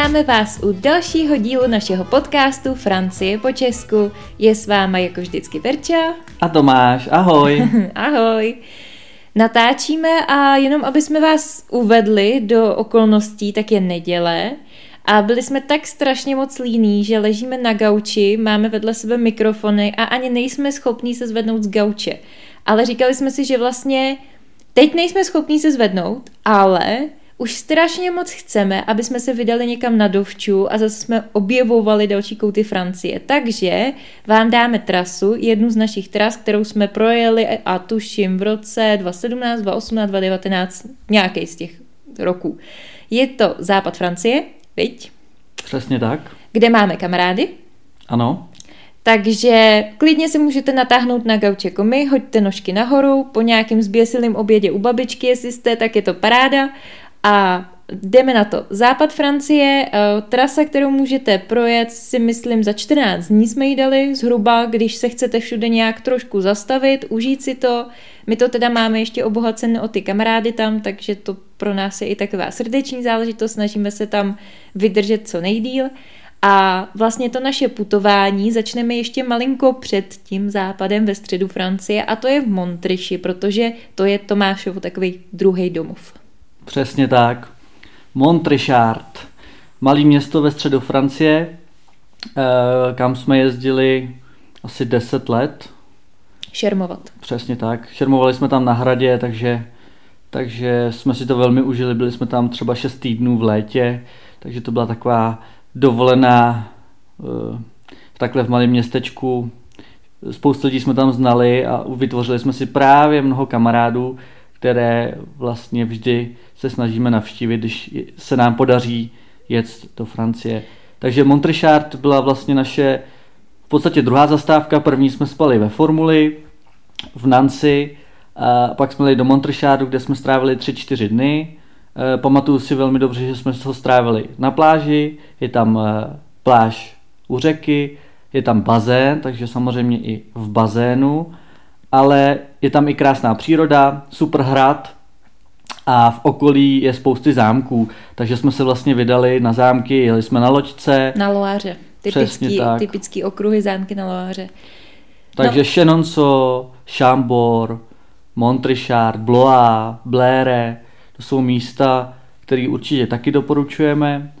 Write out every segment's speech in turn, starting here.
Vítáme vás u dalšího dílu našeho podcastu Francie po Česku. Je s váma jako vždycky Verča. A Tomáš, ahoj. ahoj. Natáčíme a jenom aby jsme vás uvedli do okolností, tak je neděle. A byli jsme tak strašně moc líní, že ležíme na gauči, máme vedle sebe mikrofony a ani nejsme schopní se zvednout z gauče. Ale říkali jsme si, že vlastně teď nejsme schopní se zvednout, ale už strašně moc chceme, aby jsme se vydali někam na dovču a zase jsme objevovali další kouty Francie. Takže vám dáme trasu, jednu z našich tras, kterou jsme projeli a tuším v roce 2017, 2018, 2019, nějaký z těch roků. Je to západ Francie, viď? Přesně tak. Kde máme kamarády. Ano. Takže klidně si můžete natáhnout na gauč jako my, hoďte nožky nahoru, po nějakém zběsilém obědě u babičky, jestli jste, tak je to paráda a jdeme na to. Západ Francie, uh, trasa, kterou můžete projet, si myslím za 14 dní jsme jí dali zhruba, když se chcete všude nějak trošku zastavit, užít si to. My to teda máme ještě obohacené o ty kamarády tam, takže to pro nás je i taková srdeční záležitost, snažíme se tam vydržet co nejdíl. A vlastně to naše putování začneme ještě malinko před tím západem ve středu Francie a to je v Montriši, protože to je Tomášovo takový druhý domov. Přesně tak. Montrichard, malé město ve středu Francie, eh, kam jsme jezdili asi 10 let. Šermovat. Přesně tak. Šermovali jsme tam na hradě, takže, takže jsme si to velmi užili. Byli jsme tam třeba 6 týdnů v létě, takže to byla taková dovolená eh, takhle v malém městečku. Spoustu lidí jsme tam znali a vytvořili jsme si právě mnoho kamarádů, které vlastně vždy se snažíme navštívit, když se nám podaří jet do Francie. Takže Montrechard byla vlastně naše v podstatě druhá zastávka. První jsme spali ve Formuli, v Nancy, a pak jsme jeli do Montrechardu, kde jsme strávili 3-4 dny. E, pamatuju si velmi dobře, že jsme ho strávili na pláži, je tam e, pláž u řeky, je tam bazén, takže samozřejmě i v bazénu ale je tam i krásná příroda, super hrad a v okolí je spousty zámků, takže jsme se vlastně vydali na zámky, jeli jsme na loďce. Na Loáře, typický, tak. typický okruhy zámky na Loáře. Takže no. Chenonceau, Chambord, Montrichard, Blois, Blaire, to jsou místa, které určitě taky doporučujeme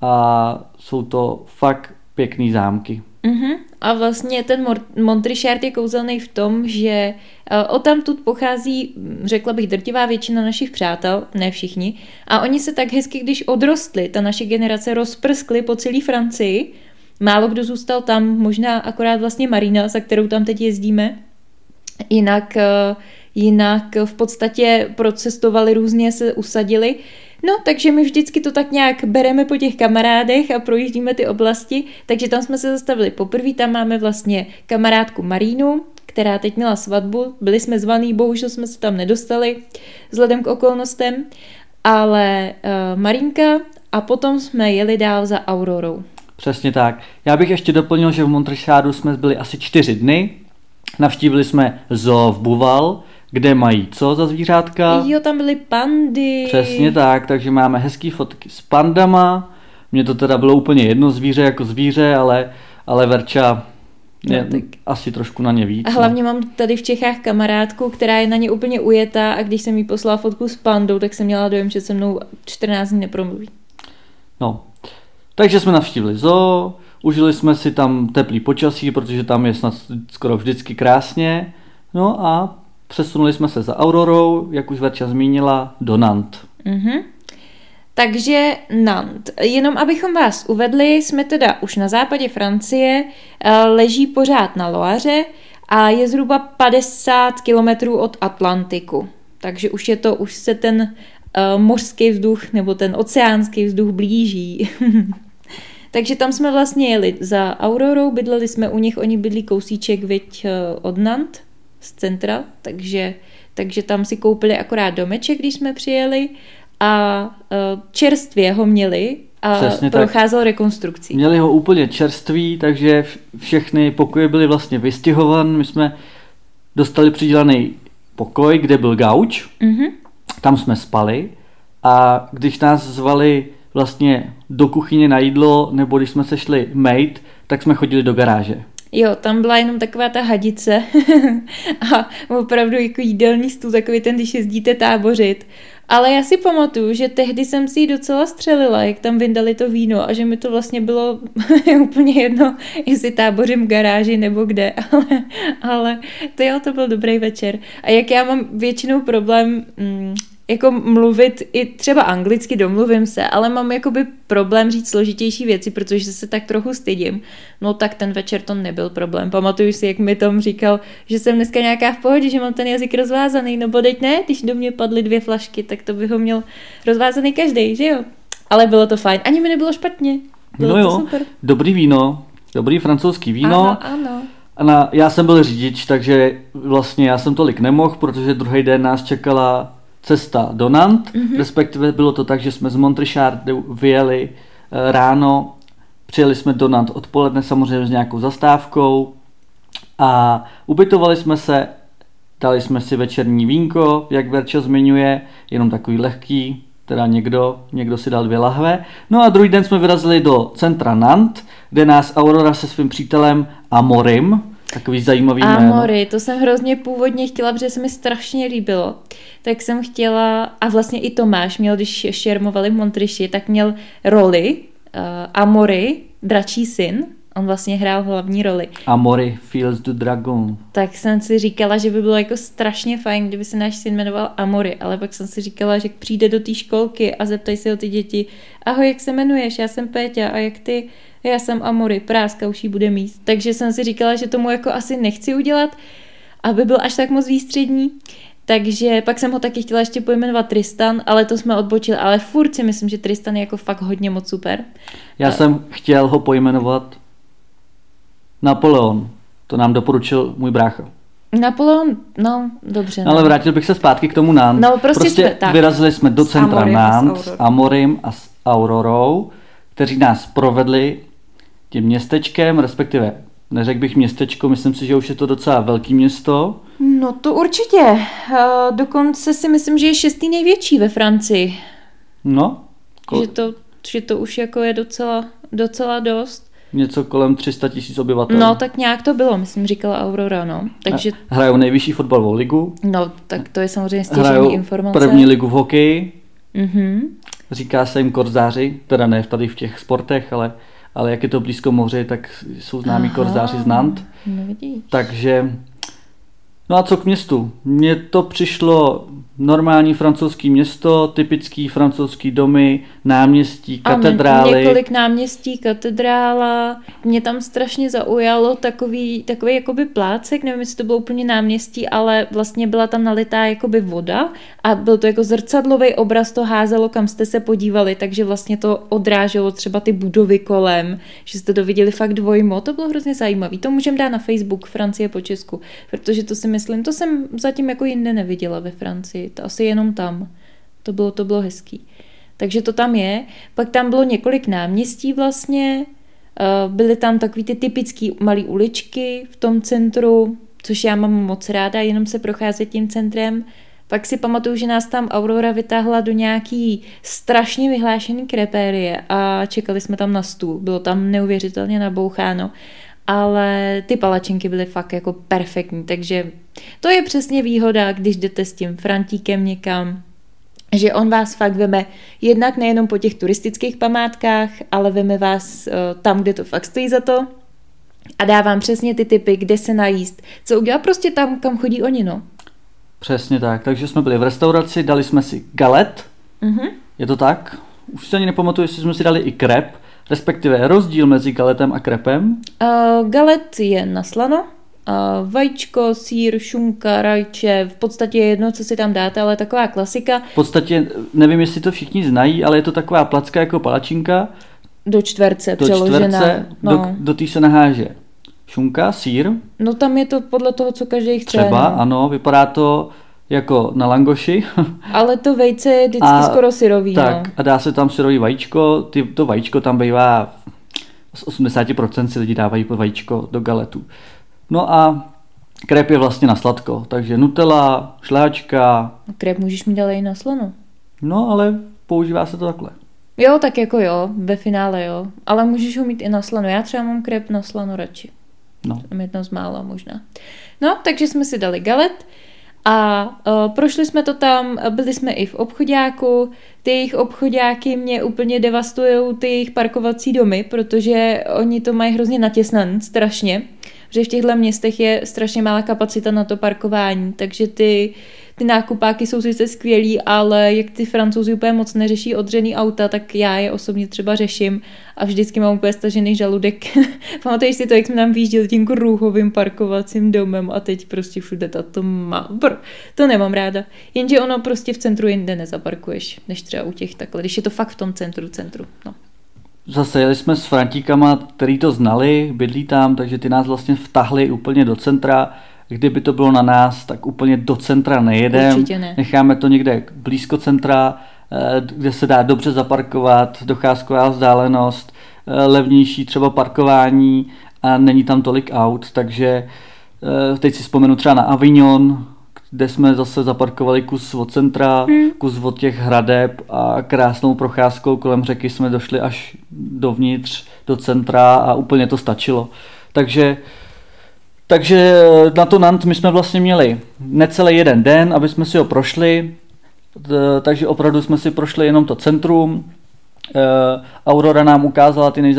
a jsou to fakt pěkný zámky. Mm-hmm. A vlastně ten Montrichard je kouzelný v tom, že eh, o tamtud pochází, řekla bych, drtivá většina našich přátel, ne všichni, a oni se tak hezky, když odrostli, ta naše generace rozprskly po celé Francii, málo kdo zůstal tam, možná akorát vlastně Marina, za kterou tam teď jezdíme, jinak, eh, jinak v podstatě procestovali různě, se usadili, No, takže my vždycky to tak nějak bereme po těch kamarádech a projíždíme ty oblasti, takže tam jsme se zastavili poprvé, tam máme vlastně kamarádku Marínu, která teď měla svatbu, byli jsme zvaný, bohužel jsme se tam nedostali vzhledem k okolnostem, ale uh, Marínka a potom jsme jeli dál za Aurorou. Přesně tak. Já bych ještě doplnil, že v Montrechalu jsme byli asi čtyři dny, navštívili jsme zoo v Buval, kde mají co za zvířátka. Jo, tam byly pandy. Přesně tak, takže máme hezký fotky s pandama. Mně to teda bylo úplně jedno zvíře jako zvíře, ale, ale Verča je no, tak. asi trošku na ně víc. A hlavně no. mám tady v Čechách kamarádku, která je na ně úplně ujetá a když jsem jí poslala fotku s pandou, tak jsem měla dojem, že se mnou 14 dní nepromluví. No, takže jsme navštívili zoo, užili jsme si tam teplý počasí, protože tam je snad skoro vždycky krásně. No a Přesunuli jsme se za Aurorou, jak už Verča zmínila, do Nant. Mm-hmm. Takže Nant. Jenom abychom vás uvedli, jsme teda už na západě Francie, eh, leží pořád na Loaře a je zhruba 50 kilometrů od Atlantiku. Takže už je to, už se ten uh, mořský vzduch nebo ten oceánský vzduch blíží. Takže tam jsme vlastně jeli za Aurorou, bydleli jsme u nich, oni bydlí kousíček, viď, eh, od Nant z centra, takže, takže tam si koupili akorát domeček, když jsme přijeli a uh, čerstvě ho měli a Přesně procházel tak. rekonstrukcí. Měli ho úplně čerstvý, takže všechny pokoje byly vlastně vystěhovan. My jsme dostali přidělaný pokoj, kde byl gauč, mm-hmm. tam jsme spali a když nás zvali vlastně do kuchyně na jídlo, nebo když jsme se šli mate, tak jsme chodili do garáže. Jo, tam byla jenom taková ta hadice a opravdu jako jídelní stůl, takový ten, když jezdíte tábořit. Ale já si pamatuju, že tehdy jsem si ji docela střelila, jak tam vyndali to víno a že mi to vlastně bylo úplně jedno, jestli tábořím v garáži nebo kde, ale, ale to jo, to byl dobrý večer. A jak já mám většinou problém mm, jako mluvit i třeba anglicky, domluvím se, ale mám jakoby problém říct složitější věci, protože se tak trochu stydím. No tak ten večer to nebyl problém. Pamatuju si, jak mi Tom říkal, že jsem dneska nějaká v pohodě, že mám ten jazyk rozvázaný, no bodeď ne, když do mě padly dvě flašky, tak to by ho měl rozvázaný každý, že jo? Ale bylo to fajn, ani mi nebylo špatně. Bylo no jo, to super. dobrý víno, dobrý francouzský víno. Ano, ano. A na, já jsem byl řidič, takže vlastně já jsem tolik nemohl, protože druhý den nás čekala cesta do Nant, mm-hmm. respektive bylo to tak, že jsme z Montrechardu vyjeli e, ráno, přijeli jsme do Nant odpoledne samozřejmě s nějakou zastávkou a ubytovali jsme se, dali jsme si večerní vínko, jak Verčo zmiňuje, jenom takový lehký, teda někdo, někdo si dal dvě lahve. No a druhý den jsme vyrazili do centra Nant, kde nás Aurora se svým přítelem Amorim, Takový zajímavý A jméno. To jsem hrozně původně chtěla, protože se mi strašně líbilo. Tak jsem chtěla, a vlastně i Tomáš měl, když šermovali v Montriši, tak měl roli uh, Amory, dračí syn, on vlastně hrál hlavní roli. Amory Fields du Dragon. Tak jsem si říkala, že by bylo jako strašně fajn, kdyby se náš syn jmenoval Amory, ale pak jsem si říkala, že přijde do té školky a zeptají se o ty děti, ahoj, jak se jmenuješ, já jsem Péťa a jak ty, já jsem Amory, práska už jí bude mít. Takže jsem si říkala, že tomu jako asi nechci udělat, aby byl až tak moc výstřední. Takže pak jsem ho taky chtěla ještě pojmenovat Tristan, ale to jsme odbočili. Ale furt si myslím, že Tristan je jako fakt hodně moc super. Já A- jsem chtěl ho pojmenovat Napoleon. To nám doporučil můj brácha. Napoleon, no, dobře. No, ale vrátil bych se zpátky k tomu Nant. No, prostě jsme- tak. vyrazili jsme do centra a s Nant s Aurorou. Amorim a s Aurorou, kteří nás provedli tím městečkem, respektive neřekl bych městečko, myslím si, že už je to docela velký město. No to určitě. Uh, dokonce si myslím, že je šestý největší ve Francii. No, ko- Že to, že to už jako je docela, docela dost. Něco kolem 300 tisíc obyvatel. No tak nějak to bylo, myslím, říkala Aurora, no. Takže, Hrajou nejvyšší fotbalovou ligu, no tak to je samozřejmě stěžení hrajou informace. první ligu v hokeji, Mhm. říká se jim korzáři, teda ne tady v těch sportech, ale, ale jak je to blízko moři, tak jsou známí Aha. korzáři z Nant. No vidíš. Takže, no a co k městu? Mně to přišlo normální francouzský město, typický francouzský domy, náměstí, Ano, katedrály. několik náměstí, katedrála. Mě tam strašně zaujalo takový, takový jakoby plácek, nevím, jestli to bylo úplně náměstí, ale vlastně byla tam nalitá jakoby voda a byl to jako zrcadlový obraz, to házelo, kam jste se podívali, takže vlastně to odráželo třeba ty budovy kolem, že jste to viděli fakt dvojmo, to bylo hrozně zajímavé. To můžeme dát na Facebook Francie po Česku, protože to si myslím, to jsem zatím jako jinde neviděla ve Francii, to asi jenom tam. To bylo, to bylo hezký. Takže to tam je. Pak tam bylo několik náměstí vlastně. Eh, Byly tam takový ty typické malé uličky v tom centru, což já mám moc ráda, jenom se procházet tím centrem. Pak si pamatuju, že nás tam Aurora vytáhla do nějaký strašně vyhlášený krepérie a čekali jsme tam na stůl. Bylo tam neuvěřitelně naboucháno. Ale ty palačinky byly fakt jako perfektní, takže to je přesně výhoda, když jdete s tím Frantíkem někam, že on vás fakt veme jednak nejenom po těch turistických památkách, ale veme vás uh, tam, kde to fakt stojí za to a dá vám přesně ty typy, kde se najíst, co udělat prostě tam, kam chodí oni, no. Přesně tak, takže jsme byli v restauraci, dali jsme si galet, Mhm. je to tak? Už se ani nepamatuju, jestli jsme si dali i krep, respektive rozdíl mezi galetem a krepem. Uh, galet je na slano, uh, vajíčko, sír, šunka, rajče, v podstatě je jedno, co si tam dáte, ale taková klasika. V podstatě, nevím, jestli to všichni znají, ale je to taková placka jako palačinka, Do čtverce do přeložená. čtverce, no. do, do té se naháže šunka, sír, no tam je to podle toho, co každý chce. třeba, no. ano, vypadá to jako na langoši. Ale to vejce je vždycky A- skoro syrový, tak no. a dá se tam syrový vajíčko, ty, to vajíčko tam bývá, z 80% si lidi dávají po vajíčko do galetu. No a krep je vlastně na sladko, takže nutella, šláčka, Krep můžeš mít ale i na slano. no ale používá se to takhle. Jo, tak jako jo, ve finále jo. Ale můžeš ho mít i na slano. Já třeba mám krep na slano radši. No. Tam jedno z mála možná. No, takže jsme si dali galet a uh, prošli jsme to tam, byli jsme i v obchodáku, ty jejich obchodáky mě úplně devastují ty jejich parkovací domy, protože oni to mají hrozně natěsnan, strašně, že v těchto městech je strašně malá kapacita na to parkování, takže ty ty nákupáky jsou sice skvělí, ale jak ty francouzi úplně moc neřeší odřený auta, tak já je osobně třeba řeším a vždycky mám úplně stažený žaludek. Pamatuješ si to, jak jsme nám výjížděli tím kruhovým parkovacím domem a teď prostě všude to má. Br, to nemám ráda. Jenže ono prostě v centru jinde nezaparkuješ, než třeba u těch takhle, když je to fakt v tom centru, centru. No. Zase jeli jsme s Frantíkama, který to znali, bydlí tam, takže ty nás vlastně vtahli úplně do centra Kdyby to bylo na nás, tak úplně do centra nejedem. ne. Necháme to někde blízko centra, eh, kde se dá dobře zaparkovat, docházková vzdálenost, eh, levnější třeba parkování a není tam tolik aut, takže eh, teď si vzpomenu třeba na Avignon, kde jsme zase zaparkovali kus od centra, hmm. kus od těch hradeb a krásnou procházkou kolem řeky jsme došli až dovnitř, do centra a úplně to stačilo. Takže takže na to Nant my jsme vlastně měli necelý jeden den, aby jsme si ho prošli, takže opravdu jsme si prošli jenom to centrum. E, Aurora nám ukázala ty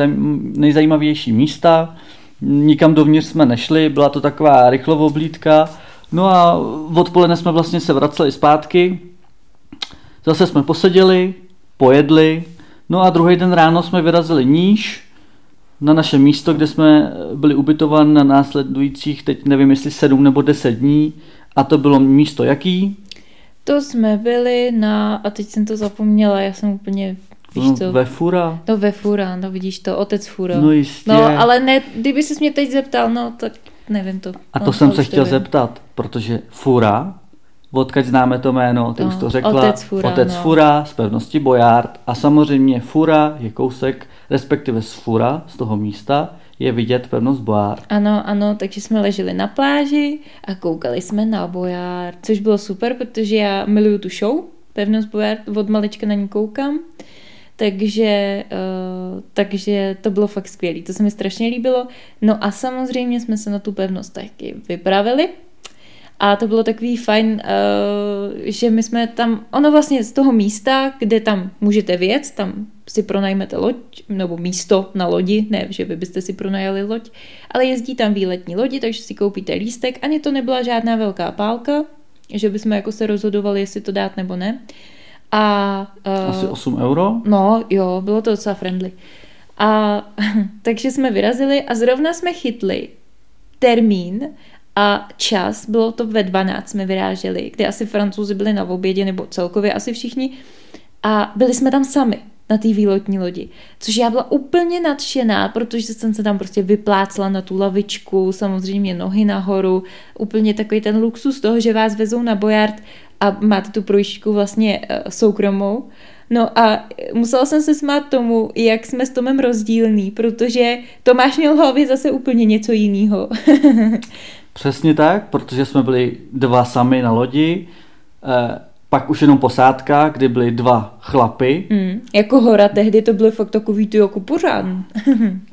nejzajímavější místa, nikam dovnitř jsme nešli, byla to taková rychlovoblídka. No a odpoledne jsme vlastně se vraceli zpátky, zase jsme poseděli, pojedli, no a druhý den ráno jsme vyrazili níž, na naše místo, kde jsme byli ubytováni na následujících, teď nevím jestli sedm nebo deset dní. A to bylo místo jaký? To jsme byli na, a teď jsem to zapomněla, já jsem úplně Víš no, to? Ve Fura. No ve Fura, no vidíš to, otec Fura. No jistě. No ale ne, kdyby se mě teď zeptal, no tak nevím to. A to no, jsem se chtěl vím. zeptat, protože Fura, odkaď známe to jméno, ty no, už to řekla. Otec Fura, Otec no. Fura z pevnosti Bojard a samozřejmě Fura je kousek respektive z fura, z toho místa, je vidět pevnost Boár. Ano, ano, takže jsme leželi na pláži a koukali jsme na Boár, což bylo super, protože já miluju tu show, pevnost Boár, od malička na ní koukám. Takže, uh, takže to bylo fakt skvělé, to se mi strašně líbilo. No a samozřejmě jsme se na tu pevnost taky vypravili. A to bylo takový fajn, uh, že my jsme tam, ono vlastně z toho místa, kde tam můžete věc, tam si pronajmete loď, nebo místo na lodi, ne, že vy byste si pronajali loď, ale jezdí tam výletní lodi, takže si koupíte lístek. Ani to nebyla žádná velká pálka, že bychom jako se rozhodovali, jestli to dát nebo ne. A, uh, Asi 8 euro? No, jo, bylo to docela friendly. A takže jsme vyrazili a zrovna jsme chytli termín a čas, bylo to ve 12 jsme vyráželi, kde asi francouzi byli na obědě, nebo celkově asi všichni. A byli jsme tam sami na té výlotní lodi. Což já byla úplně nadšená, protože jsem se tam prostě vyplácla na tu lavičku, samozřejmě nohy nahoru, úplně takový ten luxus toho, že vás vezou na Bojard a máte tu projížďku vlastně uh, soukromou. No a musela jsem se smát tomu, jak jsme s Tomem rozdílní, protože Tomáš měl v hlavě zase úplně něco jiného. Přesně tak, protože jsme byli dva sami na lodi. Eh, pak už jenom posádka, kdy byly dva chlapy. Mm, jako hora, tehdy to bylo fakt takový ty jako pořád.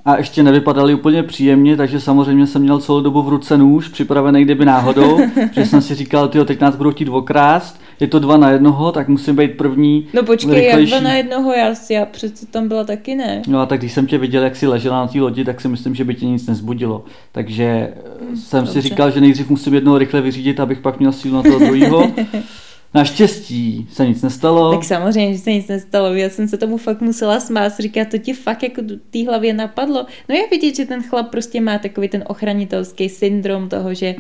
a ještě nevypadali úplně příjemně, takže samozřejmě jsem měl celou dobu v ruce nůž, připravený kdyby náhodou, že jsem si říkal, tyjo, teď nás budou chtít okrást, je to dva na jednoho, tak musím být první. No počkej, rychlejší. jak dva na jednoho, já, já přece tam byla taky ne. No a tak když jsem tě viděl, jak si ležela na té lodi, tak si myslím, že by tě nic nezbudilo. Takže hmm, jsem dobře. si říkal, že nejdřív musím jednoho rychle vyřídit, abych pak měl sílu na toho druhého. Naštěstí se nic nestalo. Tak samozřejmě, že se nic nestalo. Já jsem se tomu fakt musela smát. Říká, to ti fakt jako té hlavě napadlo. No je vidět, že ten chlap prostě má takový ten ochranitelský syndrom toho, že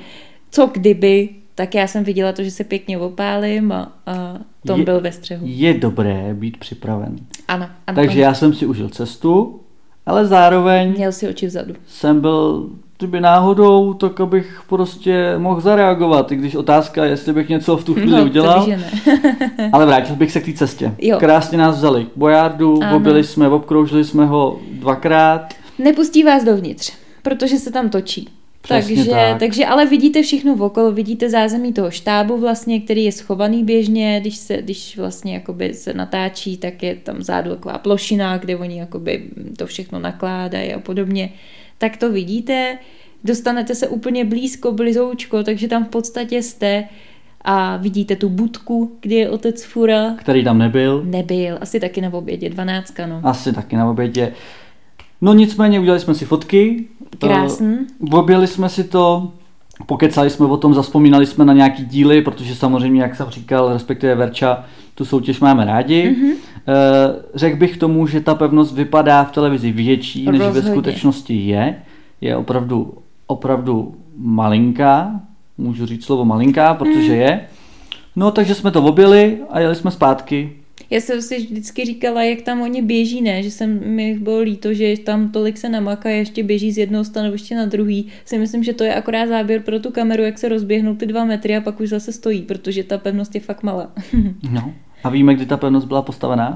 co kdyby, tak já jsem viděla to, že se pěkně opálím a, a Tom je, byl ve střehu. Je dobré být připraven. Ano. ano Takže ano. já jsem si užil cestu, ale zároveň... Měl si oči vzadu. Jsem byl kdyby náhodou, tak abych prostě mohl zareagovat, i když otázka, jestli bych něco v tu chvíli no, udělal. ale vrátil bych se k té cestě. Jo. Krásně nás vzali k Bojardu, objeli jsme, obkroužili jsme ho dvakrát. Nepustí vás dovnitř, protože se tam točí. Přesně takže, tak. takže ale vidíte všechno okolo, vidíte zázemí toho štábu vlastně, který je schovaný běžně, když se, když vlastně jakoby se natáčí, tak je tam zádu taková plošina, kde oni jakoby to všechno nakládají a podobně. Tak to vidíte, dostanete se úplně blízko, blizoučko, takže tam v podstatě jste a vidíte tu budku, kde je otec Fura. Který tam nebyl. Nebyl, asi taky na obědě, dvanáctka, no. Asi taky na obědě. No nicméně udělali jsme si fotky. Krásný. Objeli jsme si to, pokecali jsme o tom, zaspomínali jsme na nějaký díly, protože samozřejmě, jak jsem říkal, respektive Verča, tu soutěž máme rádi. Mm-hmm. Řekl bych tomu, že ta pevnost vypadá v televizi větší, než Rozhodně. ve skutečnosti je. Je opravdu, opravdu malinká, můžu říct slovo malinká, protože Mm. je. No, takže jsme to objeli a jeli jsme zpátky. Já jsem si vždycky říkala, jak tam oni běží, ne, že jsem mi bylo líto, že tam tolik se namaká a ještě běží z jednoho stanoviště na druhý. Si myslím, že to je akorát záběr pro tu kameru, jak se rozběhnou ty dva metry a pak už zase stojí, protože ta pevnost je fakt malá. No. A víme, kdy ta pevnost byla postavená?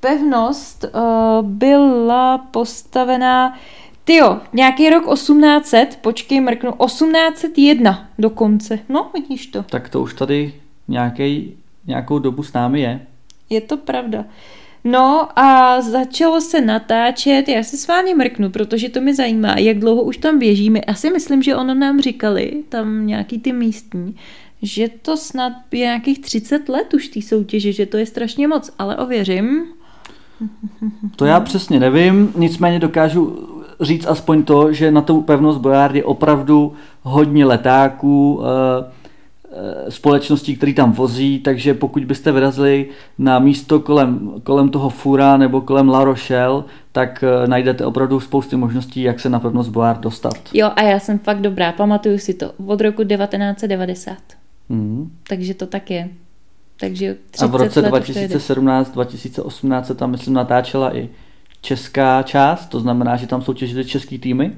Pevnost uh, byla postavená Tyjo, nějaký rok 1800, počkej, mrknu, 1801 dokonce. No, vidíš to. Tak to už tady nějaký, nějakou dobu s námi je. Je to pravda. No a začalo se natáčet, já se s vámi mrknu, protože to mě zajímá, jak dlouho už tam běžíme. Asi myslím, že ono nám říkali, tam nějaký ty místní, že to snad je nějakých 30 let už té soutěže, že to je strašně moc, ale ověřím. To já přesně nevím, nicméně dokážu říct aspoň to, že na tou pevnost Boyard je opravdu hodně letáků, eh, společností, který tam vozí, takže pokud byste vyrazili na místo kolem, kolem toho Fura nebo kolem La Rochelle, tak eh, najdete opravdu spousty možností, jak se na pevnost Boyard dostat. Jo, a já jsem fakt dobrá, pamatuju si to, od roku 1990. Mhm. Takže to tak je. Takže 30 A v roce let už to jede. 2017-2018 se tam, myslím, natáčela i česká část, to znamená, že tam soutěžili český týmy.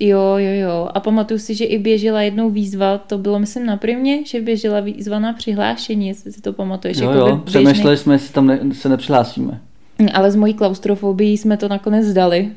Jo, jo, jo. A pamatuju si, že i běžela jednou výzva, to bylo myslím na primě, že běžela výzva na přihlášení, jestli si to pamatuješ. Jo, jakoby jo, běžný. přemýšleli jsme, jestli tam ne, se nepřihlásíme. Ale s mojí klaustrofobií jsme to nakonec zdali.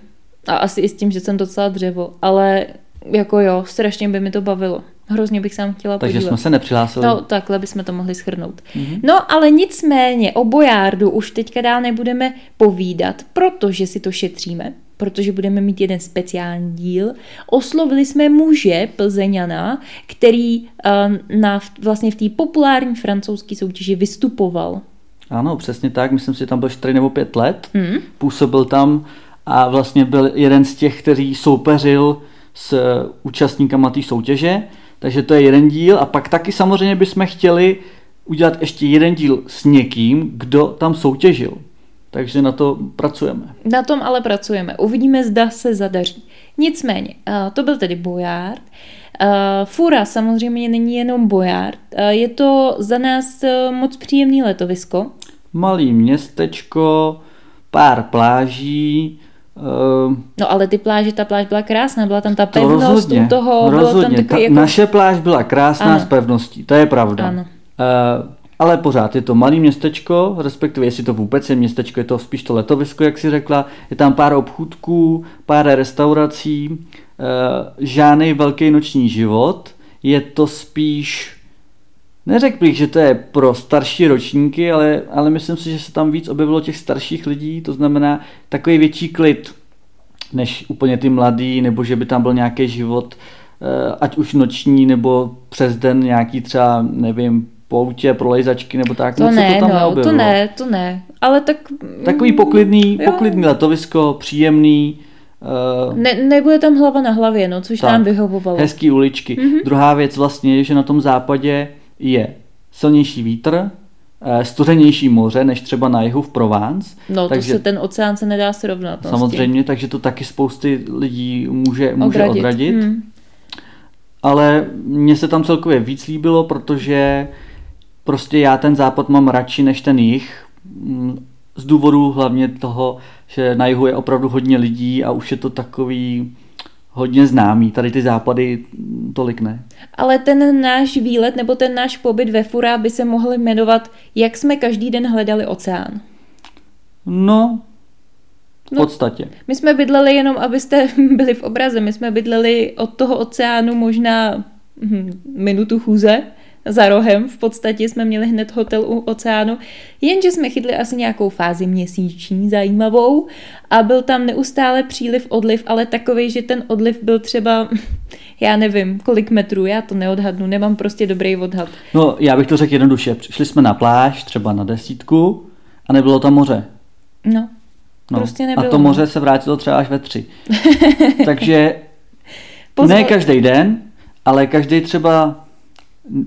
A asi i s tím, že jsem docela dřevo. Ale jako jo, strašně by mi to bavilo. Hrozně bych tam chtěla Takže podívat. jsme se nepřihlásili. No, takhle bychom to mohli schrnout. Mhm. No, ale nicméně o Bojárdu už teďka dál nebudeme povídat, protože si to šetříme, protože budeme mít jeden speciální díl. Oslovili jsme muže Plzeňana, který uh, na, vlastně v té populární francouzské soutěži vystupoval. Ano, přesně tak, myslím si, že tam byl 4 nebo 5 let, Hmm? působil tam a vlastně byl jeden z těch, který soupeřil s eh, účastníkama té soutěže, takže to je jeden díl a pak taky samozřejmě bychom chtěli udělat ještě jeden díl s někým, kdo tam soutěžil. Takže na to pracujeme. Na tom ale pracujeme. Uvidíme, zda se zadaří. Nicméně, uh, to byl tedy Bojard. Uh, Fura samozřejmě není jenom Bojard. Uh, je to za nás moc příjemný letovisko. Malý městečko, pár pláží, eh, No ale ty pláže, ta pláž byla krásná, byla tam ta to pevnost rozhodně, u toho, bylo tam rozhodně. Ta, jako... Naše pláž byla krásná Ano. s pevností, to je pravda. Ano. Eh, ale pořád je to malý městečko, respektive jestli to vůbec je městečko, je to spíš to letovisko, jak si řekla. Je tam pár obchůdků, pár restaurací, eh, žádný velký noční život. Je to spíš, neřekl bych, že to je pro starší ročníky, ale, ale myslím si, že se tam víc objevilo těch starších lidí, to znamená takový větší klid, než úplně ty mladý, nebo že by tam byl nějaký život, eh, ať už noční, nebo přes den nějaký třeba, nevím, poutě, prolejzačky, nebo tak. To se ne, to tam no, to ne, to ne. Ale tak... Takový mm, poklidný, jo. poklidný letovisko, příjemný, eh, Ne, nebude tam hlava na hlavě, no, což Tak. nám vyhovovalo. hezký uličky. Mhm. Druhá věc vlastně je, že na tom západě je silnější vítr, eh, studenější moře, než třeba na jihu v Provence. No, to takže- se ten oceán se nedá srovnat. no. Samozřejmě, takže to taky spousty lidí může, může odradit. odradit. Hmm. Ale mně se tam celkově víc líbilo, protože prostě já ten západ mám radši než ten jih. Mm, Z důvodu hlavně toho, že na jihu je opravdu hodně lidí a už je to takový hodně známý. Tady ty západy mm, tolik ne. Ale ten náš výlet nebo ten náš pobyt ve Fura by se mohl jmenovat Jak jsme každý den hledali oceán. No, V podstatě. My jsme bydleli jenom, abyste byli v obraze, my jsme bydleli od toho oceánu možná hm, minutu chůze za rohem. V podstatě jsme měli hned hotel u oceánu, jenže jsme chytli asi nějakou fázi měsíční zajímavou a byl tam neustále příliv, odliv, ale takový, že ten odliv byl třeba, já nevím, kolik metrů, já to neodhadnu, nemám prostě dobrý odhad. No, já bych to řekl jednoduše. Šli jsme na pláž, třeba na desítku a nebylo tam moře. No, No. Prostě nebylo, a to moře se vrátilo třeba až ve tři. Takže ne každý den, ale každý třeba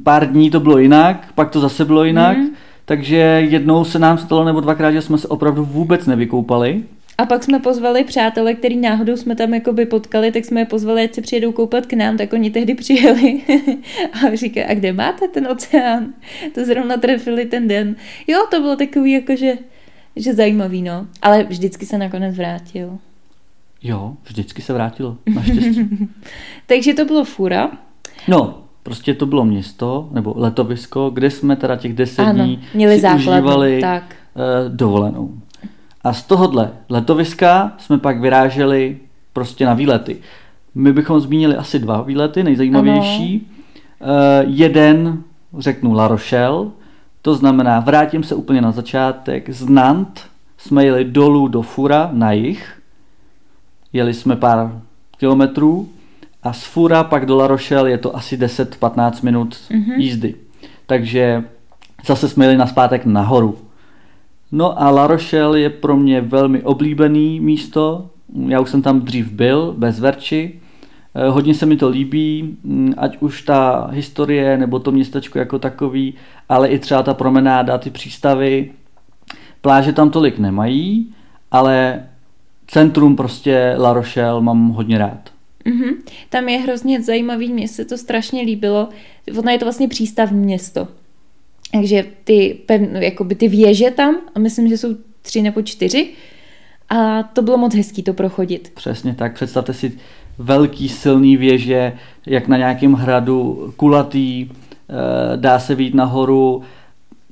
pár dní to bylo jinak, pak to zase bylo jinak. Mhm. Takže jednou se nám stalo, nebo dvakrát, že jsme se opravdu vůbec nevykoupali. A pak jsme pozvali přátele, který náhodou jsme tam jakoby potkali, tak jsme je pozvali, ať se přijedou koupat k nám, tak oni tehdy přijeli a říkají, a kde máte ten oceán? To zrovna trefili ten den. Jo, to bylo takový jakože, že zajímavý, no. Ale vždycky se nakonec vrátil. Jo, vždycky se vrátilo, naštěstí. Takže to bylo fura. No, prostě to bylo město, nebo letovisko, kde jsme teda těch deset Ano, dní měli si základnu, užívali tak. eh, dovolenou. A z tohohle letoviska jsme pak vyráželi prostě na výlety. My bychom zmínili asi dva výlety, nejzajímavější. Eh, jeden, řeknu La Rochelle, to znamená, vrátím se úplně na začátek, z Nant jsme jeli dolů do Fura na jih, jeli jsme pár kilometrů a z Fura pak do La Rochelle je to asi 10-15 minut Mhm. jízdy. Takže zase jsme jeli naspátek nahoru. No a La Rochelle je pro mě velmi oblíbený místo. Já už jsem tam dřív byl, bez Verči. Eh, Hodně se mi to líbí, mm, ať už ta historie nebo to městečko jako takový, ale i třeba ta promenáda, ty přístavy. Pláže tam tolik nemají, ale centrum prostě La Rochelle mám hodně rád. Mhm. Tam je hrozně zajímavý, mně se to strašně líbilo. Ono je to vlastně přístavní město. Takže ty, pev, jakoby ty věže tam, a myslím, že jsou tři nebo čtyři, a to bylo moc hezký to prochodit. Přesně tak, představte si velký silný věže, jak na nějakém hradu, kulatý, eh, dá se vít nahoru,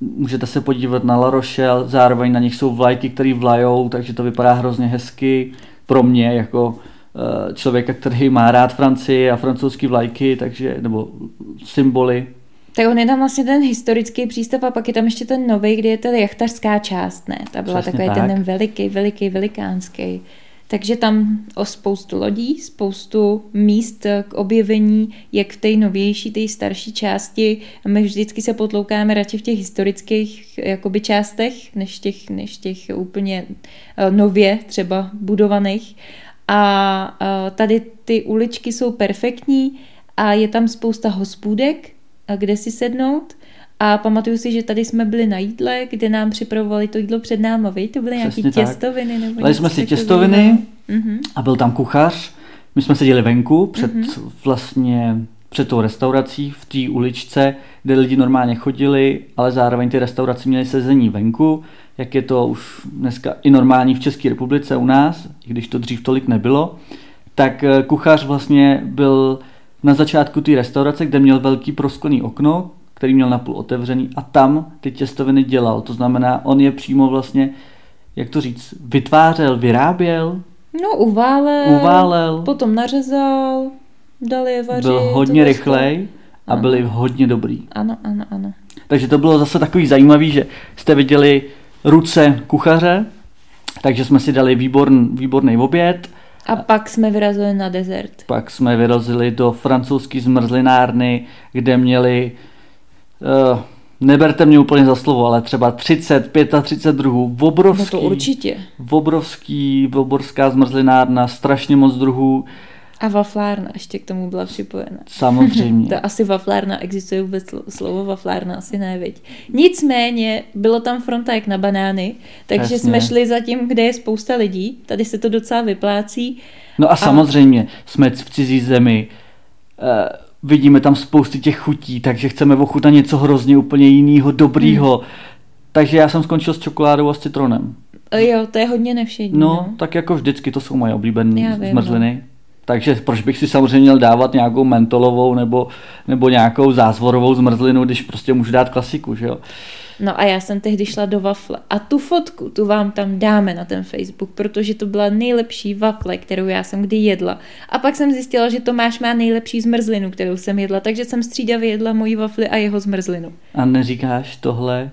můžete se podívat na La Rochelle, zároveň na nich jsou vlajky, které vlajou, takže to vypadá hrozně hezky pro mě jako člověka, který má rád Francii a francouzské vlajky, takže, nebo symboly. Tak on je tam vlastně ten historický přístav a pak je tam ještě ten nový, kde je ta jachtařská část, ne? Ta byla Přesně takový tak. ten veliký, veliký, velikánský. Takže tam o spoustu lodí, spoustu míst k objevení, jak v té novější, té starší části. A my vždycky se potloukáme radši v těch historických jakoby částech, než těch, než těch úplně eh, nově třeba budovaných. A tady ty uličky jsou perfektní a je tam spousta hospůdek, kde si sednout. A pamatuju si, že tady jsme byli na jídle, kde nám připravovali to jídlo před náma, vy? To byly nějaké tak. těstoviny? Nebo Dali jsme si těstoviny. Mhm. A byl tam kuchař, my jsme seděli venku před Mhm. vlastně před tou restaurací v té uličce, kde lidi normálně chodili, ale zároveň ty restaurace měly sezení venku, jak je to už dneska i normální v České republice u nás, i když to dřív tolik nebylo, tak eh, kuchař vlastně byl na začátku té restaurace, kde měl velký prosklený okno, který měl napůl otevřený a tam ty těstoviny dělal. To znamená, on je přímo vlastně, jak to říct, vytvářel, vyráběl, No, uválel, uválel, potom nařezal, dal je vařit. byl hodně rychlej a Ano. byli hodně dobrý. Ano, ano, ano. Takže to bylo zase takový zajímavý, že jste viděli ruce kuchaře, takže jsme si dali výborn, výborný oběd, A pak jsme vyrazili na desert. pak jsme vyrazili do francouzské zmrzlinárny, kde měli, uh, neberte mě úplně za slovo, ale třeba 30, 35 druhů, No obrovský, to určitě. obrovský, obrovská zmrzlinárna, strašně moc druhů, A waflárna ještě k tomu byla připojena. samozřejmě. To asi waflárna, existuje vůbec slo- slovo waflárna, asi ne, viď. Nicméně, bylo tam fronta jak na banány, takže Přesně. jsme šli za tím, kde je spousta lidí, tady se to docela vyplácí. No a samozřejmě jsme v cizí zemi, eh, vidíme tam spousty těch chutí, takže chceme ochutnat něco hrozně úplně jiného, dobrýho. Hmm. Takže já jsem skončil s čokoládou a s citronem. E, Jo, to je hodně nevšední. No, tak jako vždycky, to jsou moje oblíbené Já vím, no. Takže proč bych si samozřejmě měl dávat nějakou mentolovou nebo, nebo nějakou zázvorovou zmrzlinu, když prostě můžu dát klasiku, že jo? No a já jsem tehdy šla do wafle a tu fotku, tu vám tam dáme na ten Facebook, protože to byla nejlepší wafle, kterou já jsem kdy jedla. A pak jsem zjistila, že Tomáš má nejlepší zmrzlinu, kterou jsem jedla, takže jsem střídavě jedla moji wafly a jeho zmrzlinu. A neříkáš tohle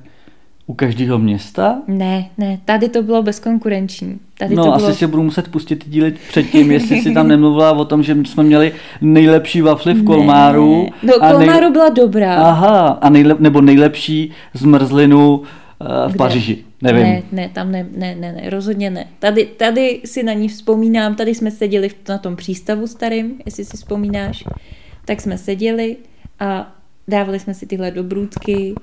u každého města? Ne, ne, tady to bylo bezkonkurenční. Tady no, to asi bylo... si budu muset pustit díly předtím, jestli si tam nemluvila o tom, že jsme měli nejlepší wafly v Kolmáru. Ne. No, a Kolmáru nej... byla dobrá. Aha, a nejlep... nebo nejlepší zmrzlinu uh, v Kde? Paříži. Nevím. Ne, ne, tam ne, ne, ne, ne, rozhodně ne. Tady, tady si na ní vzpomínám, tady jsme seděli na tom přístavu starým, jestli si vzpomínáš, tak jsme seděli a dávali jsme si tyhle dobrůdky,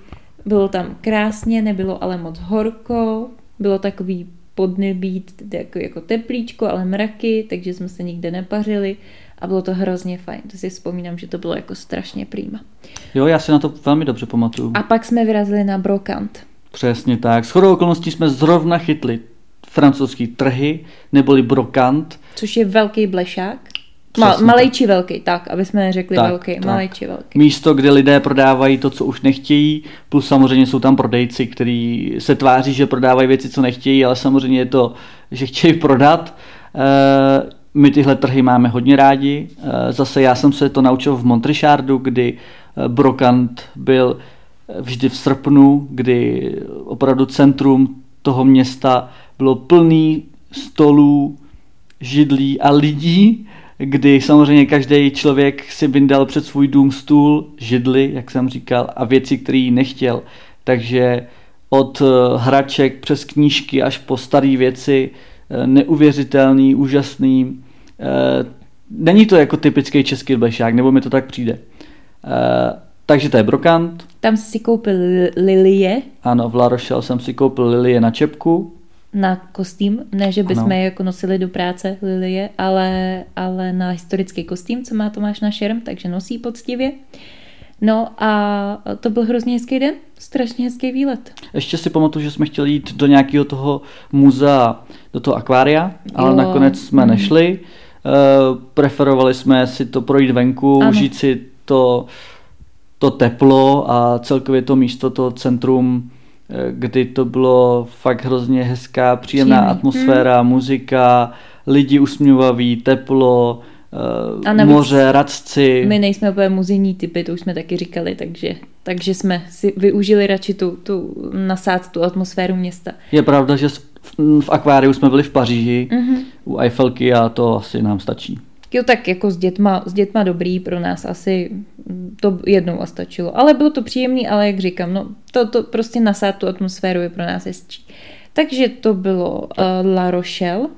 bylo tam krásně, nebylo ale moc horko, bylo takový podnebí, jako, jako teplíčko, ale mraky, takže jsme se nikde nepařili a bylo to hrozně fajn. To si vzpomínám, že to bylo jako strašně prýma. Jo, já si na to velmi dobře pamatuju. A pak jsme vyrazili na Brokant. Přesně tak. S chodou okolností jsme zrovna chytli francouzský trhy, neboli brokant. Což je velký blešák. Ma, malej či velký, tak, aby jsme řekli Tak, velký, tak. malej či velký. Místo, kde lidé prodávají to, co už nechtějí, plus samozřejmě jsou tam prodejci, kteří se tváří, že prodávají věci, co nechtějí, ale samozřejmě je to, že chtějí prodat. Eh, My tyhle trhy máme hodně rádi. Eh, Zase já jsem se to naučil v Montrechardu, kdy eh, brokant byl vždy v srpnu, kdy opravdu centrum toho města bylo plný stolů, židlí a lidí, kdy samozřejmě každý člověk si vyndal před svůj dům stůl, židli, jak jsem říkal, a věci, které nechtěl. Takže od eh, hraček přes knížky až po staré věci, eh, neuvěřitelný, úžasný. Eh, Není to jako typický český blešák, nebo mi to tak přijde. Takže to je brokant. Tam jsi si koupil li- lilie Ano, v La Rochelle jsem si koupil lilie na čepku. Na kostým, ne, že bychom Ano. je jako nosili do práce lilie, ale, ale na historický kostým, co má Tomáš na šerm, takže nosí poctivě. No a to byl hrozně hezký den, strašně hezký výlet. Ještě si pamatuju, že jsme chtěli jít do nějakého toho muzea, do toho akvária, ale Jo. nakonec jsme Mhm. nešli. Eh, Preferovali jsme si to projít venku, Ano. užít si to, to teplo a celkově to místo, to centrum, kdy to bylo fakt hrozně hezká, příjemná Příjemný. atmosféra, muzika, lidi usměvaví, teplo, A navíc moře, radci. My nejsme úplně muzejní typy, to už jsme taky říkali, takže, takže jsme si využili radši tu, tu nasát tu atmosféru města. Je pravda, že v, v akváriu jsme byli v Paříži, Mhm. u Eiffelky a to asi nám stačí. Jo, tak jako s dětma, s dětma dobrý, pro nás asi to jednou a stačilo. Ale bylo to příjemný, ale jak říkám, no to, to prostě nasát tu atmosféru je pro nás hezčí. Takže to bylo uh, La Rochelle.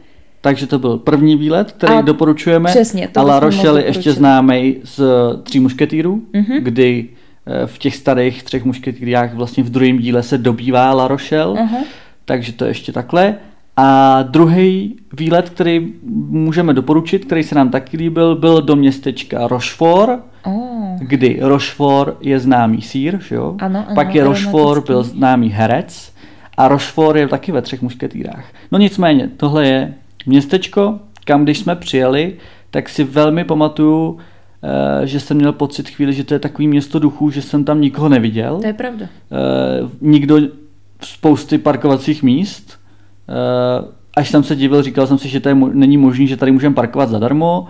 Takže to byl první výlet, který A doporučujeme. přesně, to a La Rochelle je ještě známý z Tří mušketýrů, Mhm. kdy eh, v těch starých třech mušketýrách vlastně v druhém díle se dobývá La Rochelle, Aha. takže to je ještě takhle. A druhý výlet, který můžeme doporučit, který se nám taky líbil, byl do městečka Rochefort, Oh. kdy Rochefort je známý sír, že jo? Ano, ano, Pak je Rochefort byl známý herec a Rochefort je taky ve třech mušketýrách. No nicméně, tohle je městečko, kam když jsme přijeli, tak si velmi pamatuju, eh, že jsem měl pocit chvíli, že to je takový město duchů, že jsem tam nikoho neviděl. To je pravda. Eh, nikdo spousty parkovacích míst. Eh, až jsem se divil, říkal jsem si, že mo- není možný, že tady můžeme parkovat zadarmo,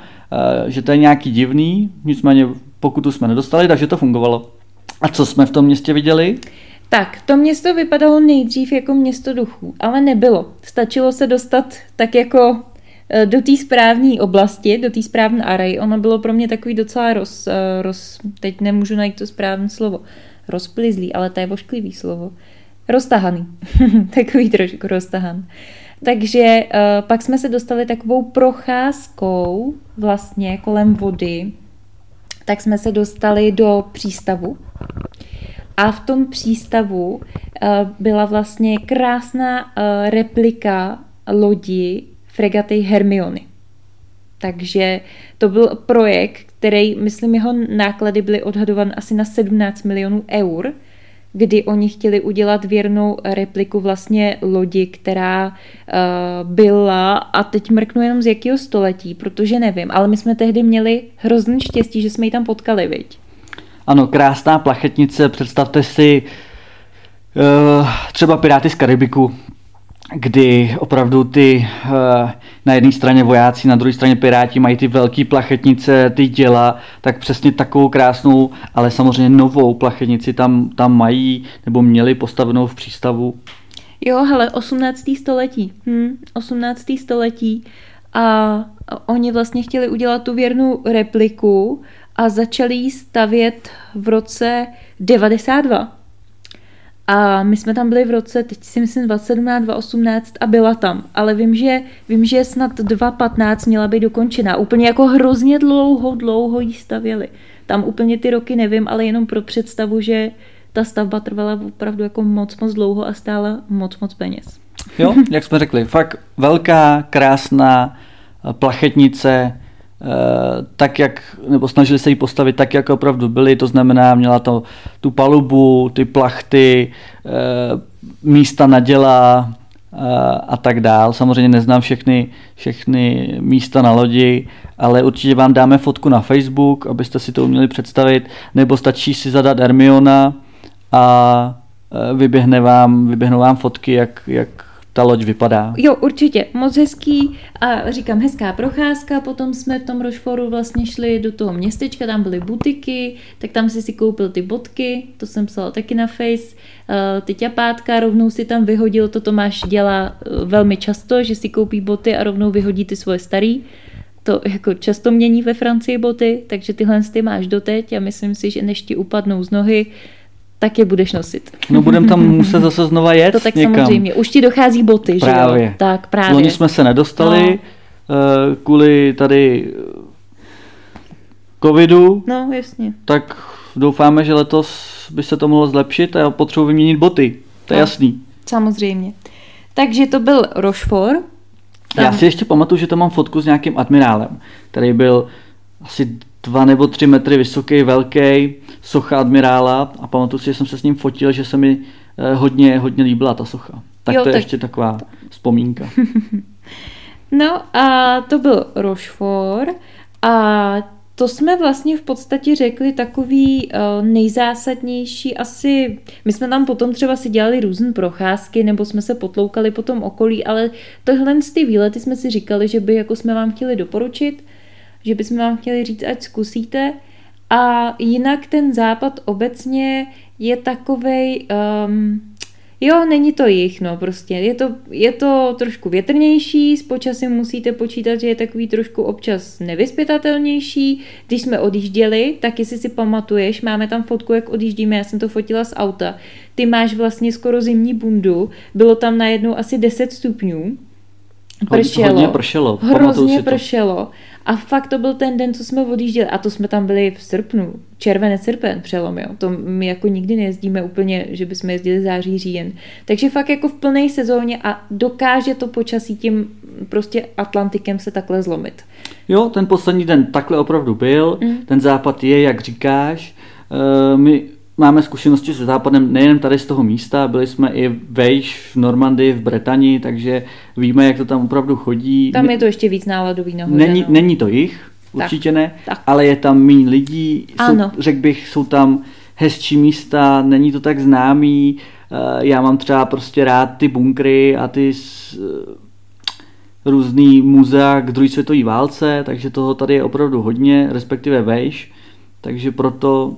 eh, že to je nějaký divný, nicméně pokutu jsme nedostali, takže to fungovalo. A co jsme v tom městě viděli? Tak, to město vypadalo nejdřív jako město duchů, ale nebylo. Stačilo se dostat tak jako eh, do té správné oblasti, do té správné arej. Ono bylo pro mě takový docela roz, roz, teď nemůžu najít to správné slovo, rozplizlý, ale to je vošklivý slovo. Roztahaný. takový trošku roztahan. Takže uh, pak jsme se dostali takovou procházkou vlastně kolem vody, tak jsme se dostali do přístavu. A v tom přístavu uh, byla vlastně krásná uh, replika lodi fregaty Hermiony. Takže to byl projekt, který, myslím, jeho náklady byly odhadovány asi na 17 milionů eur, kdy oni chtěli udělat věrnou repliku vlastně lodi, která uh, byla, a teď mrknu jenom z jakého století, protože nevím, ale my jsme tehdy měli hrozný štěstí, že jsme ji tam potkali, viď? Ano, krásná plachetnice, představte si třeba Piráty z Karibiku, kdy opravdu ty eh, na jedné straně vojáci, na druhé straně piráti mají ty velké plachetnice, ty děla, tak přesně takovou krásnou, ale samozřejmě novou plachetnici tam, tam mají nebo měli postavenou v přístavu. Jo, hele, 18. století. Hm, 18. století. A oni vlastně chtěli udělat tu věrnou repliku a začali ji stavět v roce 92. A my jsme tam byli v roce, teď si myslím 2017, 2018 a byla tam. Ale vím, že, vím, že snad 2015 měla být dokončená. Úplně jako hrozně dlouho, dlouho ji stavěli. Tam úplně ty roky nevím, ale jenom pro představu, že ta stavba trvala opravdu jako moc, moc dlouho a stála moc, moc peněz. Jo, jak jsme řekli, fakt velká, krásná plachetnice, Eh, tak, jak, nebo snažili se ji postavit tak, jak opravdu byly, to znamená, měla to tu palubu, ty plachty, eh, místa na děla eh, a tak dál. Samozřejmě neznám všechny, všechny místa na lodi, ale určitě vám dáme fotku na Facebook, abyste si to uměli představit, nebo stačí si zadat Hermiona a vyběhne vám, vyběhnou vám fotky, jak, jak ta loď vypadá. Jo, určitě, moc hezký a říkám hezká procházka, potom jsme v tom Rochefortu vlastně šli do toho městečka, tam byly butiky, tak tam si si koupil ty botky, to jsem psala taky na Face, eh, ty ťapátka, rovnou si tam vyhodil, to Tomáš dělá eh, velmi často, že si koupí boty a rovnou vyhodí ty svoje starý, to jako často mění ve Francii boty, takže tyhle ty máš doteď a myslím si, že než ti upadnou z nohy, tak je budeš nosit. No budem tam muset zase znova jet To tak někam. samozřejmě. Už ti dochází boty, právě. že jo? Tak právě. Loni jsme se nedostali no. uh, kvůli tady covidu. No, jasně. Tak doufáme, že letos by se to mohlo zlepšit a já potřebuji vyměnit boty. To je no. jasný. Samozřejmě. Takže to byl Rochefort. Tam... Já si ještě pamatuju, že to mám fotku s nějakým admirálem, který byl asi dva nebo tři metry vysoký, velký, socha admirála a pamatuju si, že jsem se s ním fotil, že se mi eh, hodně, hodně líbila ta socha. Tak jo, to je tak... ještě taková vzpomínka. no a to byl Rochefort a to jsme vlastně v podstatě řekli takový uh, nejzásadnější asi, my jsme tam potom třeba si dělali různé procházky nebo jsme se potloukali po tom okolí, ale tohle ty výlety jsme si říkali, že by jako jsme vám chtěli doporučit že bychom vám chtěli říct, ať zkusíte. A jinak ten západ obecně je takovej, um, jo, není to jich, no prostě, je to, je to trošku větrnější, s počasím musíte počítat, že je takový trošku občas nevyspětatelnější. Když jsme odjížděli, tak jestli si pamatuješ, máme tam fotku, jak odjíždíme, já jsem to fotila z auta, ty máš vlastně skoro zimní bundu, bylo tam najednou asi 10 stupňů, pršelo. Hodně pršelo. Hrozně pršelo. A fakt to byl ten den, co jsme odjížděli. A to jsme tam byli v srpnu. Červené srpen přelom, jo. To my jako nikdy nejezdíme úplně, že bychom jezdili září, říjen. Takže fakt jako v plné sezóně a dokáže to počasí tím prostě Atlantikem se takhle zlomit. Jo, ten poslední den takhle opravdu byl. Mm. Ten západ je, jak říkáš. Uh, my máme zkušenosti se západem nejen tady z toho místa, byli jsme i vejš v Normandii, v Bretani, takže víme, jak to tam opravdu chodí. Tam je to ještě víc náladový nahoře. Není, no. není to jich, určitě tak, ne, tak. ale je tam méně lidí, ano. jsou, řekl bych, jsou tam hezčí místa, není to tak známý, eh, já mám třeba prostě rád ty bunkry a ty eh, různý muzea k druhé světové válce, takže toho tady je opravdu hodně, respektive vejš, takže proto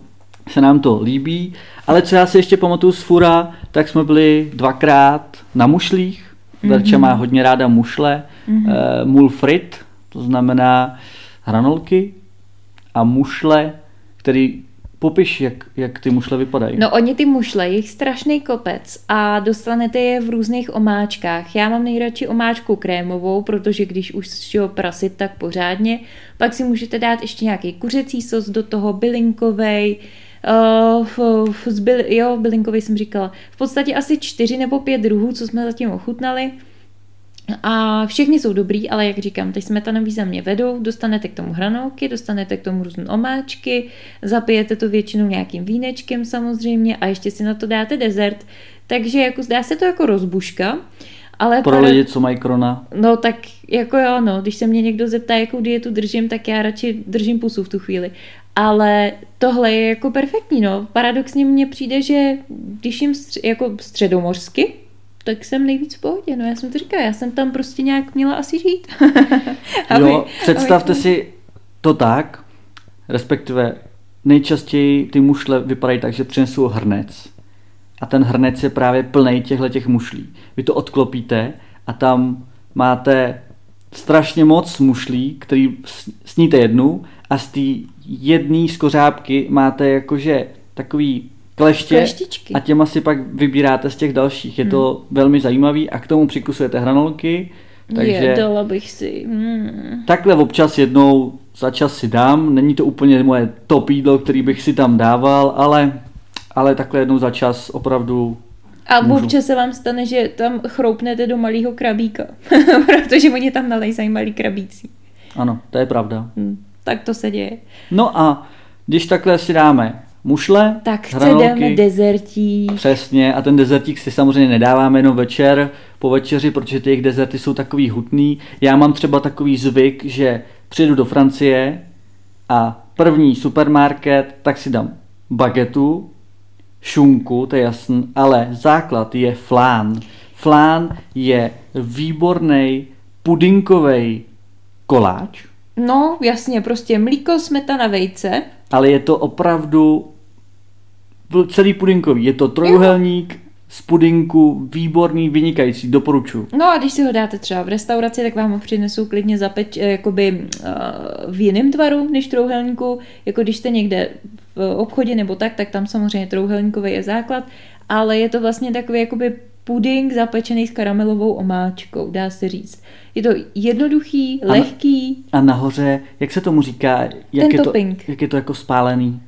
se nám to líbí. Ale co já si ještě pamatuju z Fura, tak jsme byli dvakrát na mušlích. Mm-hmm. Verča má hodně ráda mušle. Mm-hmm. E, mulfrit, to znamená hranolky a mušle, který Popiš, jak, jak ty mušle vypadají. No oni ty mušle, jich strašný kopec a dostanete je v různých omáčkách. Já mám nejradši omáčku krémovou, protože když už si ho prasit tak pořádně, pak si můžete dát ještě nějaký kuřecí sos do toho, bylinkovej, Uh, v, v, zbyl, jo, bylinkový jsem říkala. V podstatě asi čtyři nebo pět druhů, co jsme zatím ochutnali. A všechny jsou dobrý, ale jak říkám, teď smetanový za mě vedou, dostanete k tomu hranolky, dostanete k tomu různé omáčky, zapijete to většinou nějakým vínečkem samozřejmě a ještě si na to dáte dezert. Takže jako zdá se to jako rozbuška, Ale Pro lidi, co mají krona. No tak jako jo, no, když se mě někdo zeptá, jakou dietu držím, tak já radši držím pusu v tu chvíli. Ale tohle je jako perfektní, no. Paradoxně mně přijde, že když jim stř- jako středomořsky, tak jsem nejvíc v pohodě. No já jsem to říkala, já jsem tam prostě nějak měla asi žít. jo, představte si to tak, respektive nejčastěji ty mušle vypadají tak, že přinesou hrnec. A ten hrnec je právě plný těchto těch mušlí. Vy to odklopíte a tam máte strašně moc mušlí, který sníte jednu a z té jedné skořápky máte jakože takový kleště Kleštičky. a těma si pak vybíráte z těch dalších. Je to velmi zajímavý a k tomu přikusujete hranolky, takže... Je, dala bych si. Hmm. Takhle občas jednou za čas si dám, není to úplně moje top jídlo, který bych si tam dával, ale, ale takhle jednou za čas opravdu A Můžu. občas se vám stane, že tam chroupnete do malého krabíka, protože oni tam nalejzají malý krabící. ano, to je pravda. Hm. Tak to se děje. No a když takhle si dáme mušle, Tak chce hranolky, dáme dezertík. Přesně, a ten dezertík si samozřejmě nedáváme jenom večer po večeři, protože ty jejich dezerty jsou takový hutný. Já mám třeba takový zvyk, že přijedu do Francie a první supermarket, tak si dám bagetu, šunku, to je jasný, ale základ je flán. Flán je výborný pudinkový koláč, No, jasně, prostě mlíko, smetana, vejce. ale je to opravdu celý pudinkový. Je to trojuhelník z pudinku, výborný, vynikající, doporučuji. No a když si ho dáte třeba v restauraci, tak vám ho přinesou klidně zapeč, eh, jakoby uh, v jiném tvaru než trouhelníku. Jako když jste někde v obchodě nebo tak, tak tam samozřejmě trouhelníkový je základ, ale je to vlastně takový jakoby puding zapečený s karamelovou omáčkou, dá se říct. Je to jednoduchý, Ano. lehký, A nahoře, jak se tomu říká, jak, je, to, jak je to jako spálený?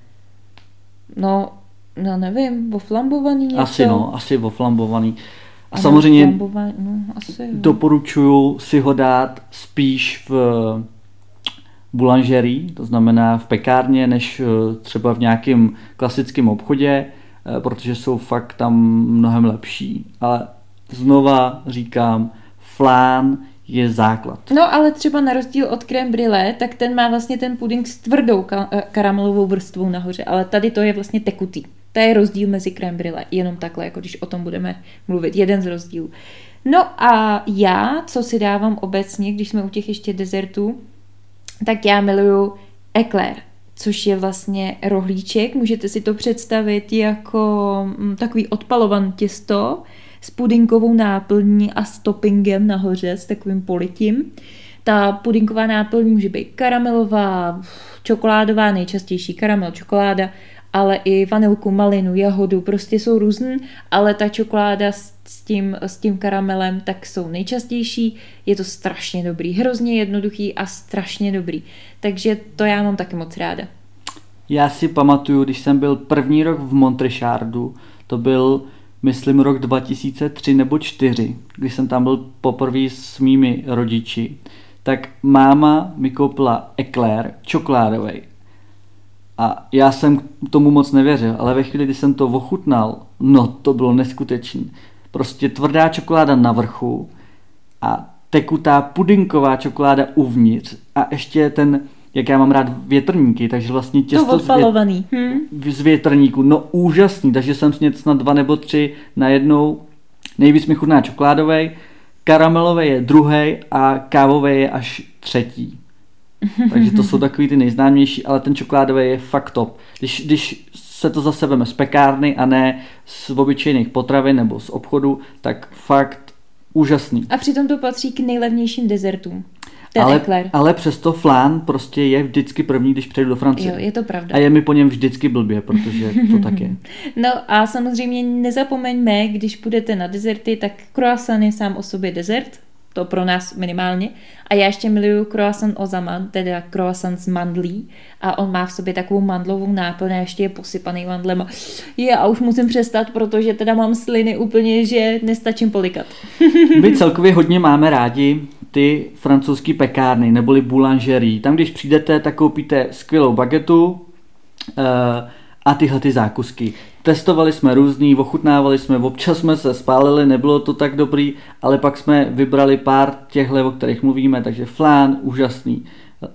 no, no nevím, oflambovaný něco. Asi no, asi oflambovaný. A Ano, samozřejmě no, asi jo. doporučuju si ho dát spíš v boulangerii, to znamená v pekárně, než eh, třeba v nějakém klasickém obchodě, protože jsou fakt tam mnohem lepší. Ale znova říkám, flán je základ. No, ale třeba na rozdíl od crème brûlée, tak ten má vlastně ten puding s tvrdou eh, karamelovou vrstvou nahoře, ale tady to je vlastně tekutý. To je rozdíl mezi crème brûlée, jenom takhle, jako když o tom budeme mluvit, jeden z rozdílů. No a já, co si dávám obecně, když jsme u těch ještě dezertů, tak já miluju eclair, což je vlastně rohlíček. Můžete si to představit jako mm, takový odpalovaný těsto s pudinkovou náplní a s toppingem nahoře, s takovým politím. Ta pudinková náplň může být karamelová, čokoládová, nejčastější karamel, čokoláda, ale i vanilku, malinu, jahodu, prostě jsou různý, ale ta čokoláda s tím, s tím karamelem tak jsou nejčastější. Je to strašně dobrý, hrozně jednoduchý a strašně dobrý. Takže to já mám taky moc ráda. Já si pamatuju, když jsem byl první rok v Montrechardu, to byl, myslím, rok 2003 nebo 4, když jsem tam byl poprvé s mými rodiči, tak máma mi koupila eklér čokoládový. A já jsem tomu moc nevěřil, ale ve chvíli, kdy jsem to ochutnal, no to bylo neskutečný. Prostě tvrdá čokoláda na vrchu a tekutá pudinková čokoláda uvnitř a ještě ten, jak já mám rád větrníky, takže vlastně To těsto z, vě, odpalovaný. Hm? z větrníku, no úžasný, takže jsem snědl snad dva nebo tři najednou. Nejvíc mi chutná čokoládový, karamelový je druhý a kávový je až třetí. Takže to jsou takový ty nejznámější, ale ten čokoládový je fakt top. Když, když se to zase veme z pekárny a ne z obyčejných potravin nebo z obchodu, tak fakt úžasný. A přitom to patří k nejlevnějším dezertům. Ten ale, ekler. ale přesto flán prostě je vždycky první, když přejdu do Francie. Jo, je to pravda. A je mi po něm vždycky blbě, protože to tak je. No a samozřejmě nezapomeňme, když půjdete na dezerty, tak croissant je sám o sobě dezert, to pro nás minimálně. A já ještě miluju croissant Ozaman, teda croissant s mandlí. A on má v sobě takovou mandlovou náplň a ještě je posypaný mandlem. Je, a už musím přestat, protože teda mám sliny úplně, že nestačím polikat. My celkově hodně máme rádi ty francouzský pekárny, neboli boulangerie. Tam, když přijdete, tak koupíte skvělou bagetu eh, a tyhle ty zákusky. Testovali jsme různý, ochutnávali jsme, občas jsme se spálili, nebylo to tak dobrý, ale pak jsme vybrali pár těchhle, o kterých mluvíme, takže flán, úžasný,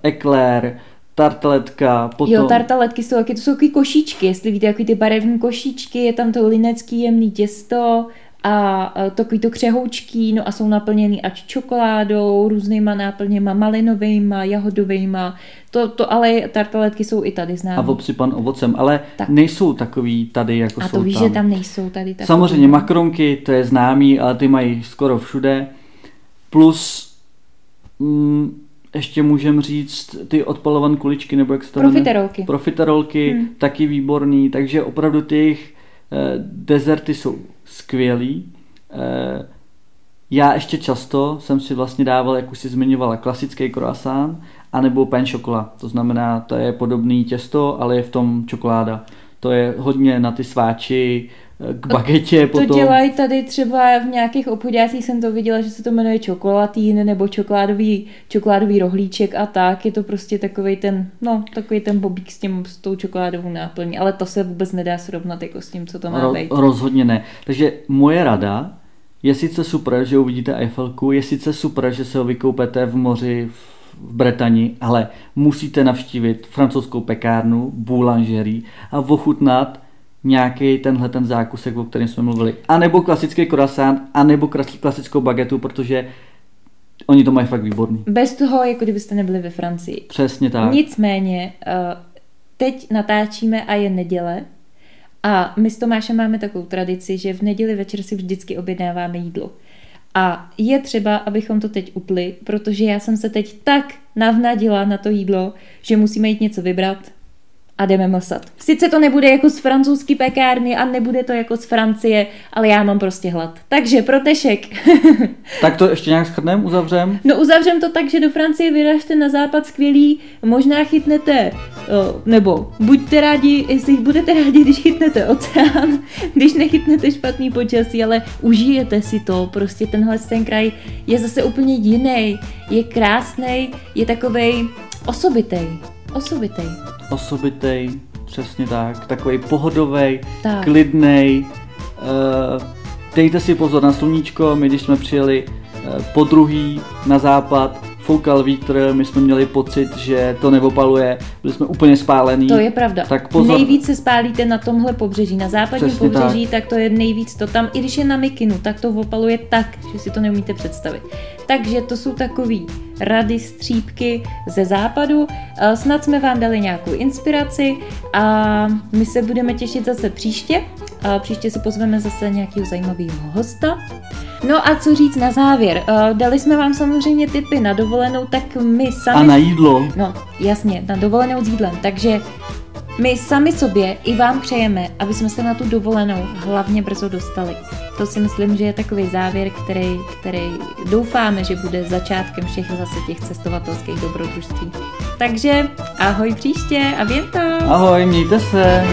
eklér, tartaletka, potom... Jo, tartaletky jsou taky, to jsou takový košíčky, jestli víte, jaký ty barevné košíčky, je tam to linecký jemný těsto, a takový to křehoučký, no a jsou naplněný ať čokoládou, různýma náplněma, malinovejma, jahodovejma, to, to ale tartaletky jsou i tady známé. A obsypan ovocem, ale tak. nejsou takový tady, jako a jsou to víš, tam. že tam nejsou tady takový. Samozřejmě makronky, to je známý, ale ty mají skoro všude. Plus mm, ještě můžem říct ty odpalovan kuličky, nebo jak se to Profiterolky. Profiterolky, hmm. taky výborný, takže opravdu těch eh, dezerty jsou skvělý. Eh, já ještě často jsem si vlastně dával, jak už si zmiňovala, klasický croissant, anebo pain chocolat. To znamená, to je podobný těsto, ale je v tom čokoláda. To je hodně na ty sváči, k bagetě to potom. dělají tady třeba v nějakých obchodácích jsem to viděla, že se to jmenuje čokolatín nebo čokoládový, čokoládový rohlíček a tak. Je to prostě takový ten, no, takový ten bobík s, tím, s tou čokoládovou náplní, ale to se vůbec nedá srovnat jako s tím, co to má Ro, být. Rozhodně ne. Takže moje rada je sice super, že uvidíte Eiffelku, je sice super, že se ho vykoupete v moři v Bretani, ale musíte navštívit francouzskou pekárnu, boulangerie a ochutnat nějaký tenhle ten zákusek, o kterém jsme mluvili. A nebo klasický croissant, a nebo klasickou bagetu, protože oni to mají fakt výborný. Bez toho, jako kdybyste nebyli ve Francii. Přesně tak. Nicméně, eh, teď natáčíme a je neděle a my s Tomášem máme takovou tradici, že v neděli večer si vždycky objednáváme jídlo. A je třeba, abychom to teď utli, protože já jsem se teď tak navnadila na to jídlo, že musíme jít něco vybrat, a jdeme mlsat. Sice to nebude jako z francouzský pekárny a nebude to jako z Francie, ale já mám prostě hlad. Takže protešek. tak to ještě nějak schrnem, uzavřem? No uzavřem to tak, že do Francie vyražte na západ skvělý, možná chytnete, nebo buďte rádi, jestli budete rádi, když chytnete oceán, když nechytnete špatný počasí, ale užijete si to, prostě tenhle ten kraj je zase úplně jiný, je krásný, je takovej osobitej, osobitej osobitej, přesně tak, takový pohodový, tak. klidnej. Uh, dejte si pozor na sluníčko, my když jsme přijeli uh, po druhý na západ, foukal vítr, my jsme měli pocit, že to neopaluje, byli jsme úplně spálení. To je pravda. Tak pozor. Nejvíc se spálíte na tomhle pobřeží, na západním Přesně pobřeží, tak. tak to je nejvíc to tam, i když je na mikinu, tak to opaluje tak, že si to neumíte představit. Takže to jsou takový rady, střípky ze západu. Eh, snad jsme vám dali nějakou inspiraci a my se budeme těšit zase příště. A příště si pozveme zase nějakého zajímavého hosta. No a co říct na závěr? Eh, dali jsme vám samozřejmě tipy na dovolenou, tak my sami... A na jídlo. No, jasně, na dovolenou s jídlem. Takže my sami sobě i vám přejeme, aby jsme se na tu dovolenou hlavně brzo dostali. To si myslím, že je takový závěr, který, který doufáme, že bude začátkem všech zase těch cestovatelských dobrodružství. Takže ahoj příště a věnto! Ahoj, mějte se!